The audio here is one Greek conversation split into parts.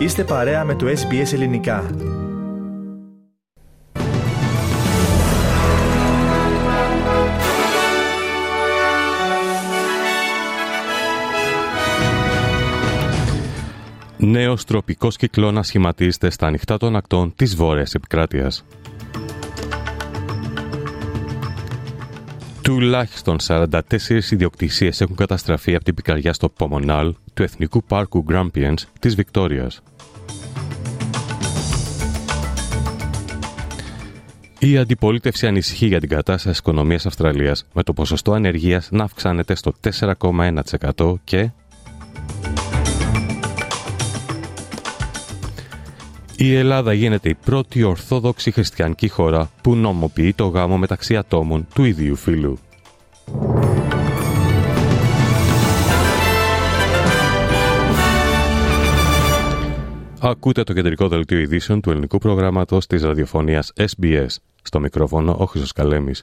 Είστε παρέα με το SBS Ελληνικά. Νέος τροπικός κυκλώνας σχηματίζεται στα ανοιχτά των ακτών της βόρειας επικράτειας. Τουλάχιστον 44 ιδιοκτησίες έχουν καταστραφεί από την πικαριά στο Πομονάλ του Εθνικού Πάρκου Grampians της Βικτόριας. Η αντιπολίτευση ανησυχεί για την κατάσταση της οικονομίας Αυστραλίας με το ποσοστό ανεργίας να αυξάνεται στο 4,1% και Η Ελλάδα γίνεται η πρώτη ορθόδοξη χριστιανική χώρα που νομοποιεί το γάμο μεταξύ ατόμων του ίδιου φύλου. Ακούτε το κεντρικό δελτίο ειδήσεων του ελληνικού προγράμματος της ραδιοφωνίας SBS. Στο μικρόφωνο ο Χρυσός Καλέμης.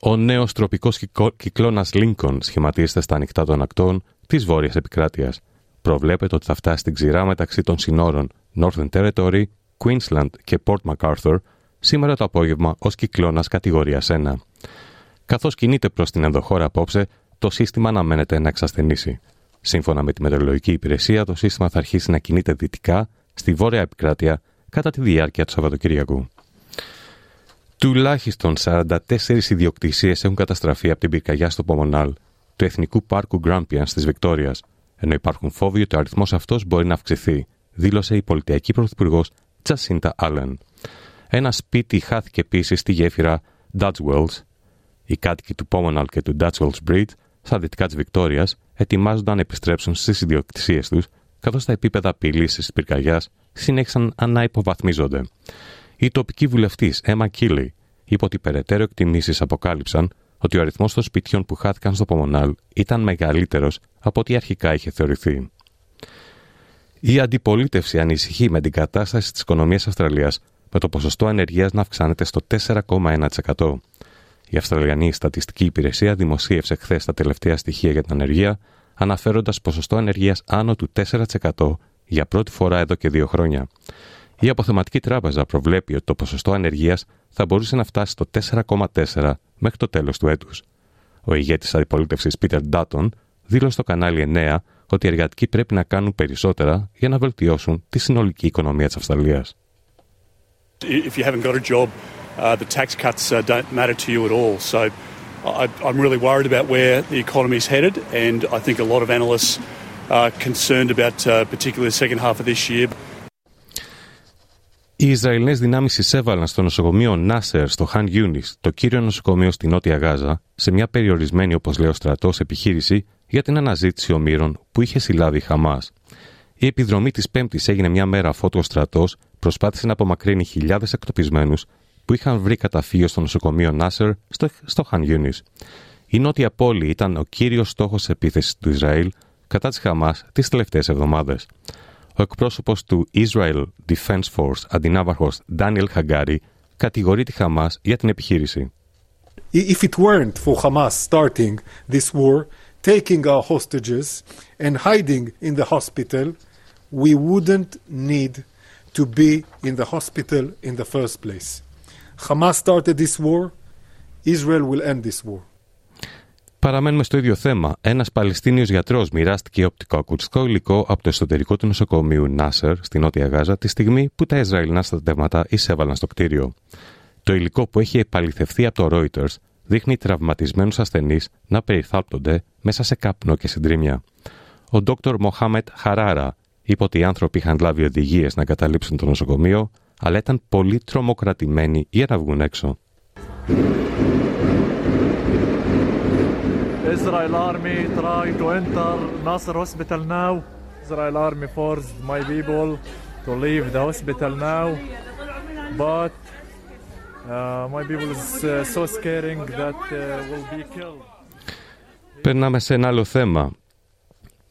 Ο νέος τροπικός κυκλώνας Lincoln σχηματίζεται στα ανοιχτά των ακτών της βόρειας επικράτειας. Προβλέπεται ότι θα φτάσει στην ξηρά μεταξύ των συνόρων Northern Territory, Queensland και Port MacArthur σήμερα το απόγευμα ως κυκλώνας κατηγορίας 1. Καθώς κινείται προς την ενδοχώρα απόψε, το σύστημα αναμένεται να εξασθενήσει. Σύμφωνα με τη Μετεωρολογική Υπηρεσία, το σύστημα θα αρχίσει να κινείται δυτικά στη βόρεια επικράτεια κατά τη διάρκεια του Σαββατοκύριακου. Τουλάχιστον 44 ιδιοκτησίες έχουν καταστραφεί από την πυρκαγιά στο Πομονάλ, του Εθνικού Πάρκου Γκράμπιαν τη Βικτόριας, ενώ υπάρχουν φόβοι ότι ο αριθμός αυτός μπορεί να αυξηθεί, δήλωσε η πολιτιακή πρωθυπουργός Τζασίντα Άλεν. Ένα σπίτι χάθηκε επίσης στη γέφυρα Dutch Οι κάτοικοι του Πόμοναλ και του Dutch Bridge, στα δυτικά της Βικτόριας, ετοιμάζονταν να επιστρέψουν στις ιδιοκτησίες τους, καθώς τα επίπεδα απειλή της πυρκαγιάς συνέχισαν να υποβαθμίζονται. Η τοπική βουλευτής Emma Κίλι είπε ότι περαιτέρω εκτιμήσεις αποκάλυψαν ότι ο αριθμός των σπιτιών που χάθηκαν στο Πομονάλ ήταν μεγαλύτερος από ό,τι αρχικά είχε θεωρηθεί. Η αντιπολίτευση ανησυχεί με την κατάσταση της οικονομίας Αυστραλίας με το ποσοστό ανεργίας να αυξάνεται στο 4,1%. Η Αυστραλιανή Στατιστική Υπηρεσία δημοσίευσε χθες τα τελευταία στοιχεία για την ανεργία, αναφέροντας ποσοστό ανεργίας άνω του 4% για πρώτη φορά εδώ και δύο χρόνια. Η αποθεματική τράπεζα προβλέπει ότι το ποσοστό ανεργίας θα μπορούσε να φτάσει στο 4,4 μέχρι το τέλος του έτους. Ο ηγέτης αντιπολίτευσης Πίτερ Ντάτον δήλωσε στο κανάλι 9 ότι οι εργατικοί πρέπει να κάνουν περισσότερα για να βελτιώσουν τη συνολική οικονομία της Αυστραλίας. If you haven't got a job, uh, the tax cuts uh, don't matter to you at all. So I, I'm really worried about where the economy is headed, and I think a lot of analysts are concerned about, uh, particularly the second half of this year. Οι Ισραηλινές δυνάμεις εισέβαλαν στο νοσοκομείο Νάσερ στο Χαν Γιούνις, το κύριο νοσοκομείο στη Νότια Γάζα, σε μια περιορισμένη, όπως λέει ο στρατός, επιχείρηση για την αναζήτηση ομήρων που είχε συλλάβει η Χαμάς. Η επιδρομή της Πέμπτης έγινε μια μέρα αφότου ο στρατός προσπάθησε να απομακρύνει χιλιάδες εκτοπισμένους που είχαν βρει καταφύγιο στο νοσοκομείο Νάσερ στο, στο Χαν Γιούνις. Η νότια πόλη ήταν ο κύριος στόχος επίθεσης του Ισραήλ κατά της Χαμάς τις τελευταίες εβδομάδες. Ο εκπρόσωπος του Israel Defense Force, αντινάβαρχος Daniel Hagari, κατηγορεί τη Χαμάς για την επιχείρηση. If it weren't for Hamas starting this war, taking our hostages and hiding in the hospital, we wouldn't need to be in the hospital in the first place. Hamas started this war, Israel will end this war. Παραμένουμε στο ίδιο θέμα. Ένας Παλαιστίνιος γιατρός μοιράστηκε οπτικοακουστικό υλικό από το εσωτερικό του νοσοκομείου Νάσερ στη Νότια Γάζα τη στιγμή που τα Ισραηλινά στρατεύματα εισέβαλαν στο κτίριο. Το υλικό που έχει επαληθευθεί από το Reuters δείχνει τραυματισμένους ασθενείς να περιθάλπτονται μέσα σε καπνό και συντρίμια. Ο Dr. Μοχάμετ Χαράρα είπε ότι οι άνθρωποι είχαν λάβει οδηγίες να εγκαταλείψουν το νοσοκομείο, αλλά ήταν πολύ τρομοκρατημένοι για να βγουν έξω. Israel army try to enter Nasser hospital now. Israel army forced my people to leave the hospital now. But Περνάμε σε ένα άλλο θέμα.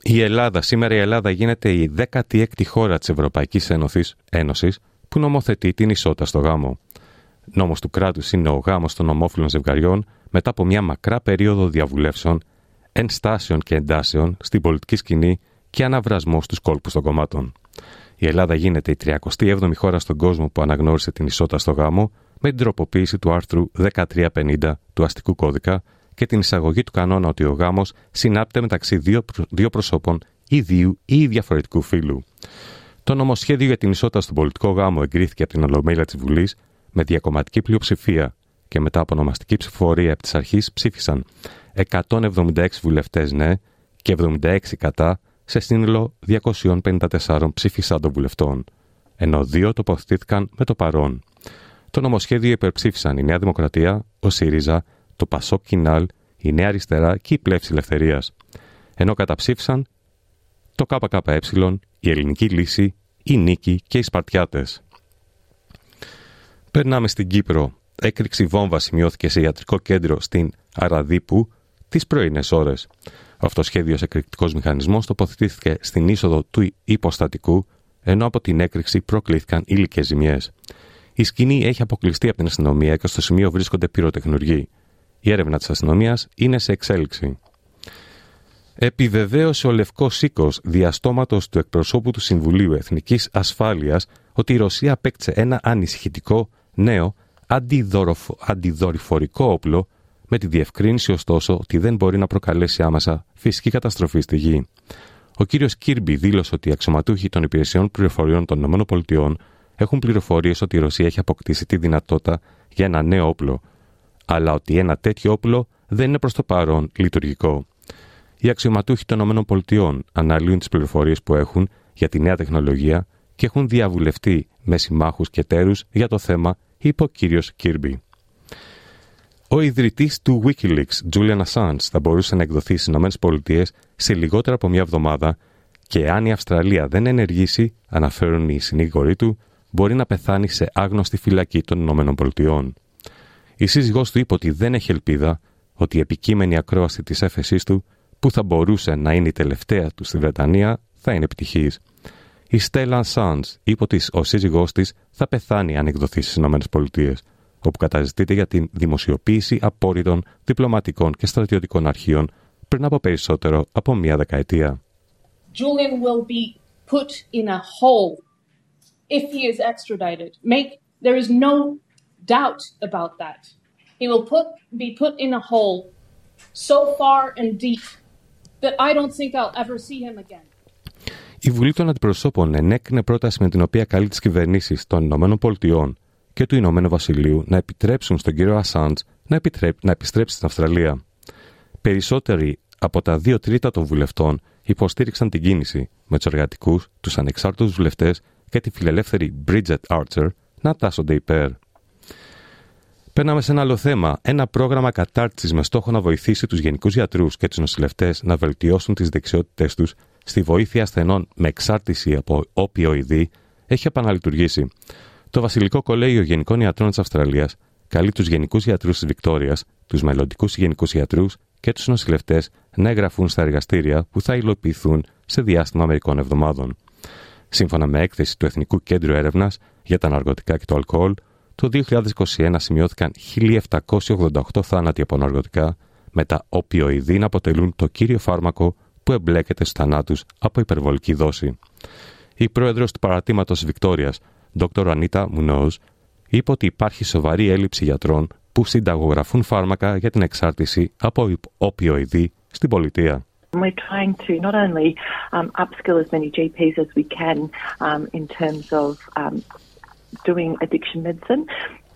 Η Ελλάδα, σήμερα η Ελλάδα γίνεται η 16η χώρα της Ευρωπαϊκής Ένωσης, Ένωσης που νομοθετεί την ισότητα στο γάμο. Νόμος του κράτους είναι ο γάμος των ομόφυλων ζευγαριών μετά από μια μακρά περίοδο διαβουλεύσεων, ενστάσεων και εντάσεων στην πολιτική σκηνή και αναβρασμός στους κόλπους των κομμάτων. Η Ελλάδα γίνεται η 37η χώρα στον κόσμο που αναγνώρισε την ισότητα στο γάμο με την τροποποίηση του άρθρου 1350 του αστικού κώδικα και την εισαγωγή του κανόνα ότι ο γάμος συνάπτεται μεταξύ δύο, δύο προσώπων ιδίου ή διαφορετικού φύλου. Το νομοσχέδιο για την ισότητα στον πολιτικό γάμο εγκρίθηκε από την Ολομέλεια της Βουλής με διακομματική πλειοψηφία και μετά από ονομαστική ψηφοφορία από της αρχής ψήφισαν 176 βουλευτές ναι και 76 κατά σε σύνολο 254 ψήφισάντων βουλευτών, ενώ δύο τοποθετήθηκαν με το παρόν. Το νομοσχέδιο υπερψήφισαν η Νέα Δημοκρατία, ο ΣΥΡΙΖΑ, το Πασόκ Κινάλ, η Νέα Αριστερά και η Πλεύση Ελευθερίας. Ενώ καταψήφισαν το ΚΚΕ, η Ελληνική Λύση, η Νίκη και οι Σπαρτιάτες. Περνάμε στην Κύπρο. Έκρηξη βόμβα σημειώθηκε σε ιατρικό κέντρο στην Αραδίπου τις πρωινές ώρες. Ο αυτοσχέδιος εκρηκτικός μηχανισμός τοποθετήθηκε στην είσοδο του υποστατικού, ενώ από την έκρηξη προκλήθηκαν υλικές ζημιές. Η σκηνή έχει αποκλειστεί από την αστυνομία και στο σημείο βρίσκονται πυροτεχνουργοί. Η έρευνα της αστυνομίας είναι σε εξέλιξη. Επιβεβαίωσε ο Λευκός Οίκος διαστόματος του εκπροσώπου του Συμβουλίου Εθνικής Ασφάλειας ότι η Ρωσία απέκτησε ένα ανησυχητικό νέο αντιδορυφορικό όπλο με τη διευκρίνηση ωστόσο ότι δεν μπορεί να προκαλέσει άμεσα φυσική καταστροφή στη γη. Ο κύριος Κίρμπι δήλωσε ότι οι αξιωματούχοι των υπηρεσιών πληροφοριών των ΗΠΑ έχουν πληροφορίες ότι η Ρωσία έχει αποκτήσει τη δυνατότητα για ένα νέο όπλο, αλλά ότι ένα τέτοιο όπλο δεν είναι προς το παρόν λειτουργικό. Οι αξιωματούχοι των ΗΠΑ αναλύουν τις πληροφορίες που έχουν για τη νέα τεχνολογία και έχουν διαβουλευτεί με συμμάχους και τέρου για το θέμα, είπε ο κύριος Κίρμπι. Ο ιδρυτής του Wikileaks, Julian Assange, θα μπορούσε να εκδοθεί στις ΗΠΑ σε λιγότερα από μια εβδομάδα και αν η Αυστραλία δεν ενεργήσει, αναφέρουν οι συνήγοροι του, μπορεί να πεθάνει σε άγνωστη φυλακή των ΗΠΑ. Η σύζυγός του είπε ότι δεν έχει ελπίδα ότι η επικείμενη ακρόαση της έφεσής του, που θα μπορούσε να είναι η τελευταία του στη Βρετανία, θα είναι επιτυχής. Η Στέλλαν Σάντς είπε ότι ο σύζυγός της θα πεθάνει αν εκδοθεί στις ΗΠΑ όπου καταζητείται για την δημοσιοποίηση απόρριτων διπλωματικών και στρατιωτικών αρχείων πριν από περισσότερο από μία δεκαετία. Julian will be put in a hole if he is extradited. Make there is no doubt about that. He will put be put in a hole so far and deep that I don't think I'll ever see him again. Η Βουλή των Αντιπροσώπων ενέκρινε πρόταση με την οποία καλεί τις κυβερνήσεις των ΗΠΑ και του Ηνωμένου Βασιλείου να επιτρέψουν στον κύριο Ασάντ να, να επιστρέψει στην Αυστραλία. Περισσότεροι από τα δύο τρίτα των βουλευτών υποστήριξαν την κίνηση, με τους εργατικούς, τους ανεξάρτητους βουλευτές και τη φιλελεύθερη Bridget Archer να τάσσονται υπέρ. Παίρναμε σε ένα άλλο θέμα. Ένα πρόγραμμα κατάρτισης με στόχο να βοηθήσει τους γενικούς γιατρούς και τους νοσηλευτές να βελτιώσουν τις δεξιότητές τους στη βοήθεια ασθενών με εξάρτηση από όπιοειδή έχει επαναλειτουργήσει. Το Βασιλικό Κολέγιο Γενικών Ιατρών της Αυστραλίας καλεί τους γενικούς γιατρούς της Βικτόριας, τους μελλοντικούς γενικούς γιατρούς και τους νοσηλευτές να εγγραφούν στα εργαστήρια που θα υλοποιηθούν σε διάστημα μερικών εβδομάδων. Σύμφωνα με έκθεση του Εθνικού Κέντρου Έρευνας για τα Ναργωτικά και το Αλκοόλ, το 2021 σημειώθηκαν 1.788 θάνατοι από ναργωτικά, με τα οπιοειδή να αποτελούν το κύριο φάρμακο που εμπλέκεται στους θανάτους από υπερβολική δόση. Η πρόεδρος του παρατήματος Βικτόριας, Dr. Anita Munoz, είπε ότι υπάρχει σοβαρή έλλειψη γιατρών που συνταγογραφούν φάρμακα για την εξάρτηση από οπιοειδή στην πολιτεία. We're trying to not only um, upskill as many GPs as we can um, in terms of um, doing addiction medicine,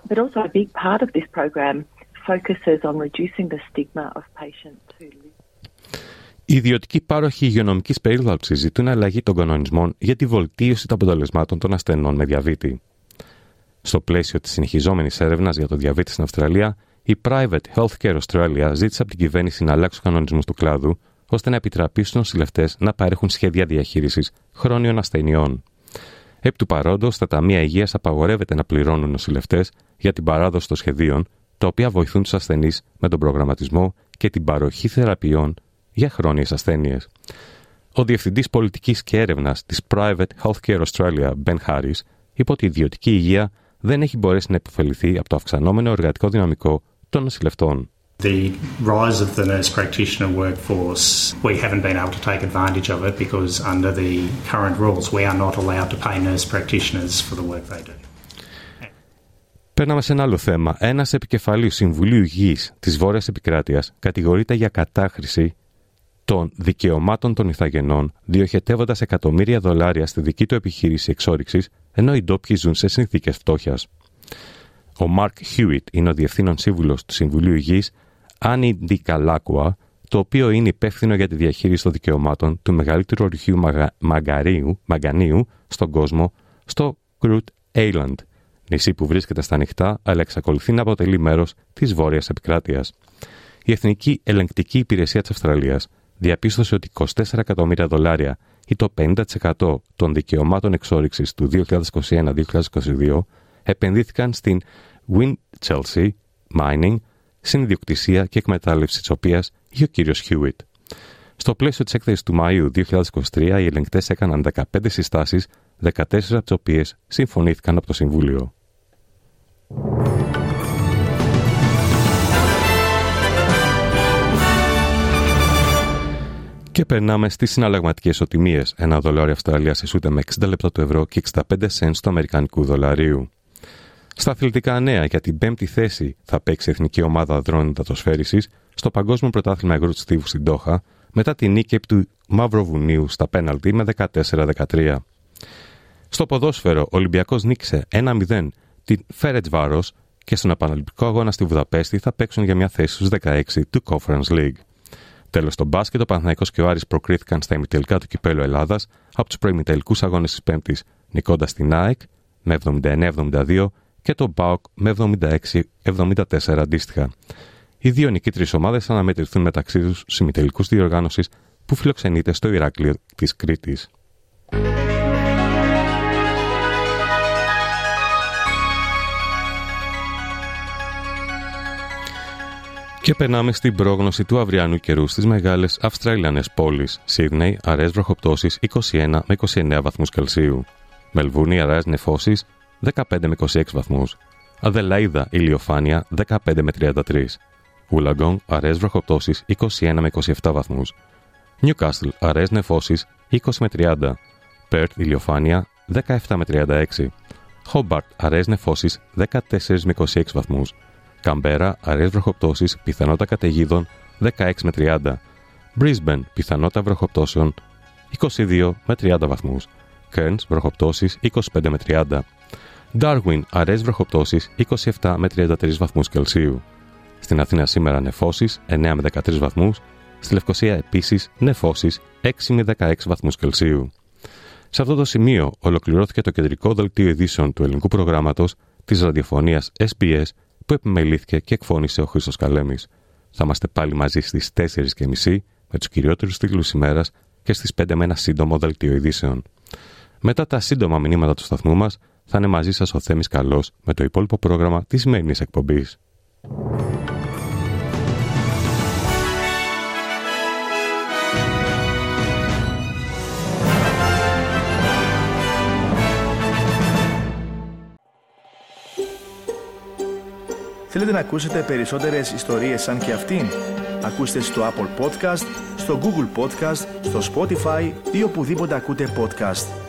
but also a big part of this program focuses on reducing the stigma of patients who live. Οι ιδιωτικοί πάροχοι υγειονομικής περίθαλψης ζητούν αλλαγή των κανονισμών για τη βολτίωση των αποτελεσμάτων των ασθενών με διαβήτη. Στο πλαίσιο της συνεχιζόμενης έρευνας για το διαβήτη στην Αυστραλία, η Private Healthcare Australia ζήτησε από την κυβέρνηση να αλλάξει τους κανονισμούς του κλάδου, ώστε να επιτραπεί στους νοσηλευτές να παρέχουν σχέδια διαχείρισης χρόνιων ασθενειών. Επί του παρόντος, στα ταμεία υγείας απαγορεύεται να πληρώνουν νοσηλευτές για την παράδοση των σχεδίων, τα οποία βοηθούν τους ασθενείς με τον προγραμματισμό και την παροχή θεραπείων για χρόνιες ασθένειες. Ο Διευθυντής Πολιτικής και Έρευνας της Private Healthcare Australia, Ben Harris, είπε ότι η ιδιωτική υγεία δεν έχει μπορέσει να υποφεληθεί από το αυξανόμενο εργατικό δυναμικό των νοσηλευτών. The rise of the nurse practitioner workforce, we haven't been able to take advantage of it because under the current rules we are not allowed to pay nurse practitioners for the work they do. Περνάμε σε ένα άλλο θέμα. Ένας επικεφαλής Συμβουλίου Γης της Βόρειας Επικράτειας κατηγορείται για κατάχρηση των δικαιωμάτων των ιθαγενών, διοχετεύοντας εκατομμύρια δολάρια στη δική του επιχείρηση εξόρυξης, ενώ οι ντόπιοι ζουν σε συνθήκες φτώχειας. Ο Μαρκ Χιούιτ είναι ο διευθύνων σύμβουλος του Συμβουλίου Γης Anindilyakwa, το οποίο είναι υπεύθυνο για τη διαχείριση των δικαιωμάτων του μεγαλύτερου ορυχείου μαγαρίου, μαγανίου στον κόσμο, στο Groote Eylandt, νησί που βρίσκεται στα ανοιχτά, αλλά εξακολουθεί να αποτελεί μέρος της βόρειας επικράτειας. Η Εθνική Ελεγκτική Υπηρεσία της Αυστραλίας διαπίστωσε ότι 24 εκατομμύρια δολάρια ή το 50% των δικαιωμάτων εξόρυξης του 2021-2022 επενδύθηκαν στην Winchelsea Mining, συνδιοκτησία και εκμετάλλευση της οποίας είχε ο κύριος Χιούιτ. Στο πλαίσιο της έκθεσης του Μαΐου 2023, οι ελεγκτές έκαναν 15 συστάσεις, 14 από τις οποίες συμφωνήθηκαν από το Συμβούλιο. Και περνάμε στις συναλλαγματικές ισοτιμίε. Ένα δολάριο Αυστραλίας ισούται με 60 λεπτά του ευρώ και 65 cents του Αμερικανικού δολαρίου. Στα αθλητικά νέα, για την πέμπτη θέση θα παίξει η εθνική ομάδα δρόνων υδατοσφαίριση στο Παγκόσμιο Πρωτάθλημα Εγρού του Στίβου στην Τόχα, μετά την νίκη του Μαυροβουνίου στα πέναλτι με 14-13. Στο ποδόσφαιρο, ο Ολυμπιακός νίκησε 1-0 την Φέρετ Βάρο και στον επαναληπτικό αγώνα στη Βουδαπέστη θα παίξουν για μια θέση στους 16 του Conference League. Τέλος, στο μπάσκετ, ο Παναθηναϊκός και ο Άρης προκρίθηκαν στα ημιτελικά του κυπέλου Ελλάδας από τους προημιτελικούς αγώνες της Πέμπτης, νικώντας την ΑΕΚ με 79-72 και τον ΠΑΟΚ με 76-74 αντίστοιχα. Οι δύο νικήτριε ομάδες θα αναμετρηθούν μεταξύ τους στου ημιτελικούς διοργάνωσης που φιλοξενείται στο Ηράκλειο της Κρήτης. Και περνάμε στην πρόγνωση του αυριανού καιρού στις μεγάλες Αυστραλιανές πόλεις. Σίδνεϊ, αραιέ βροχοπτώσεις 21 με 29 βαθμούς Κελσίου. Μελβούνι, αραιέ νεφώσεις 15 με 26 βαθμούς. Αδελαίδα, ηλιοφάνεια 15 με 33. Ουλαγκόν, αραιέ βροχοπτώσεις 21 με 27 βαθμούς. Νιουκάστλ, αραιέ νεφώσεις 20 με 30. Πέρτ, ηλιοφάνεια 17 με 36. Χόμπαρτ, αραιέ νεφώσεις 14 με 26 βαθμούς. Καμπέρα, αραιέ βροχοπτώσεις, πιθανότητα καταιγίδων 16 με 30. Brisbane, πιθανότητα βροχοπτώσεων 22 με 30 βαθμούς. Cairns, βροχοπτώσεις 25 με 30. Darwin, αραιές βροχοπτώσεις 27 με 33 βαθμούς Κελσίου. Στην Αθήνα σήμερα νεφώσεις 9 με 13 βαθμούς. Στη Λευκοσία επίσης νεφώσεις 6 με 16 βαθμούς Κελσίου. Σε αυτό το σημείο ολοκληρώθηκε το κεντρικό δελτίο ειδήσεων του ελληνικού προγράμματος της ραδιοφωνίας SBS που επιμελήθηκε και εκφώνησε ο Χρήστος Καλέμης. Θα είμαστε πάλι μαζί στις 4.30 με τους κυριότερους τίτλους ημέρας και στις 5 με ένα σύντομο δελτίο ειδήσεων. Μετά τα σύντομα μηνύματα του σταθμού μας, θα είναι μαζί σας ο Θέμης Καλός με το υπόλοιπο πρόγραμμα της σημερινής εκπομπής. Θέλετε να ακούσετε περισσότερες ιστορίες σαν και αυτήν; Ακούστε στο Apple Podcast, στο Google Podcast, στο Spotify ή οπουδήποτε ακούτε podcast.